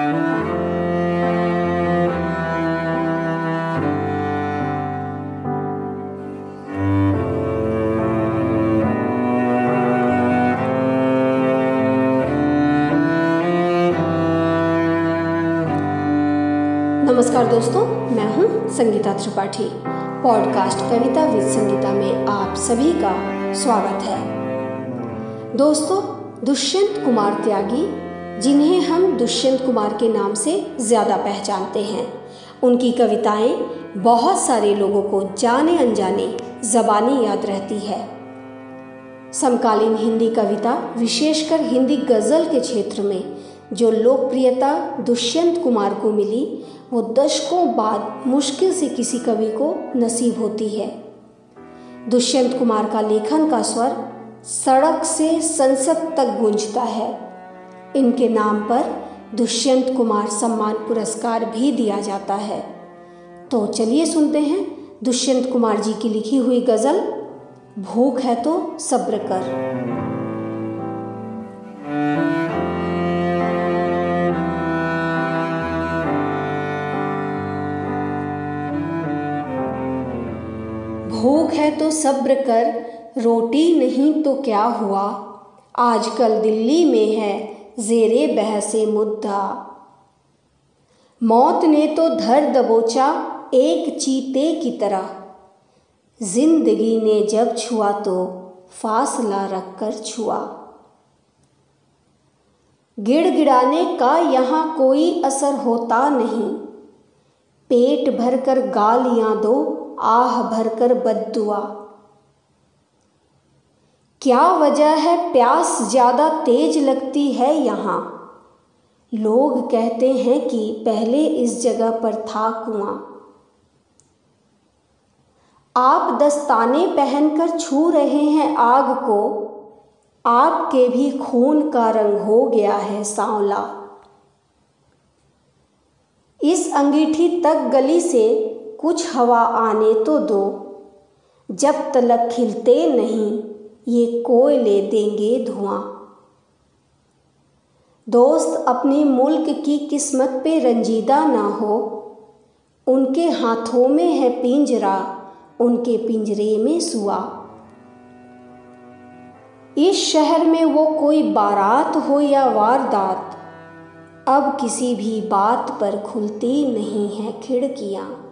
नमस्कार दोस्तों, मैं हूँ संगीता त्रिपाठी। पॉडकास्ट कविता विद संगीता में आप सभी का स्वागत है। दोस्तों, दुष्यंत कुमार त्यागी जिन्हें हम दुष्यंत कुमार के नाम से ज़्यादा पहचानते हैं। उनकी कविताएँ बहुत सारे लोगों को जाने अनजाने जबानी याद रहती है। समकालीन हिंदी कविता विशेषकर हिंदी गज़ल के क्षेत्र में जो लोकप्रियता दुष्यंत कुमार को मिली, वो दशकों बाद मुश्किल से किसी कवि को नसीब होती है। दुष्यंत कुमार का लेखन का स्वर सड़क से संसद तक गूंजता है। इनके नाम पर दुष्यंत कुमार सम्मान पुरस्कार भी दिया जाता है। तो चलिए सुनते हैं दुष्यंत कुमार जी की लिखी हुई गज़ल, भूख है तो सब्र कर। भूख है तो सब्र कर, रोटी नहीं तो क्या हुआ? आजकल दिल्ली में है जेरे बहसे मुद्दा मौत ने तो धर दबोचा एक चीते की तरह। ज़िंदगी ने जब छुआ तो फासला रखकर छुआ। गिड़गिड़ाने का यहाँ कोई असर होता नहीं। पेट भरकर गालियाँ दो, आह भरकर बदुआ क्या वजह है प्यास ज़्यादा तेज लगती है यहाँ? लोग कहते हैं कि पहले इस जगह पर था कुआँ। आप दस्ताने पहनकर छू रहे हैं आग को। आपके भी खून का रंग हो गया है सांवला। इस अंगीठी तक गली से कुछ हवा आने तो दो, जब तलक खिलते नहीं। ये कोयले देंगे धुआँ। दोस्त, अपने मुल्क की किस्मत पे रंजीदा ना हो। उनके हाथों में है पिंजरा, उनके पिंजरे में सुआ। इस शहर में वो कोई बारात हो या वारदात, अब किसी भी बात पर खुलती नहीं है खिड़कियाँ।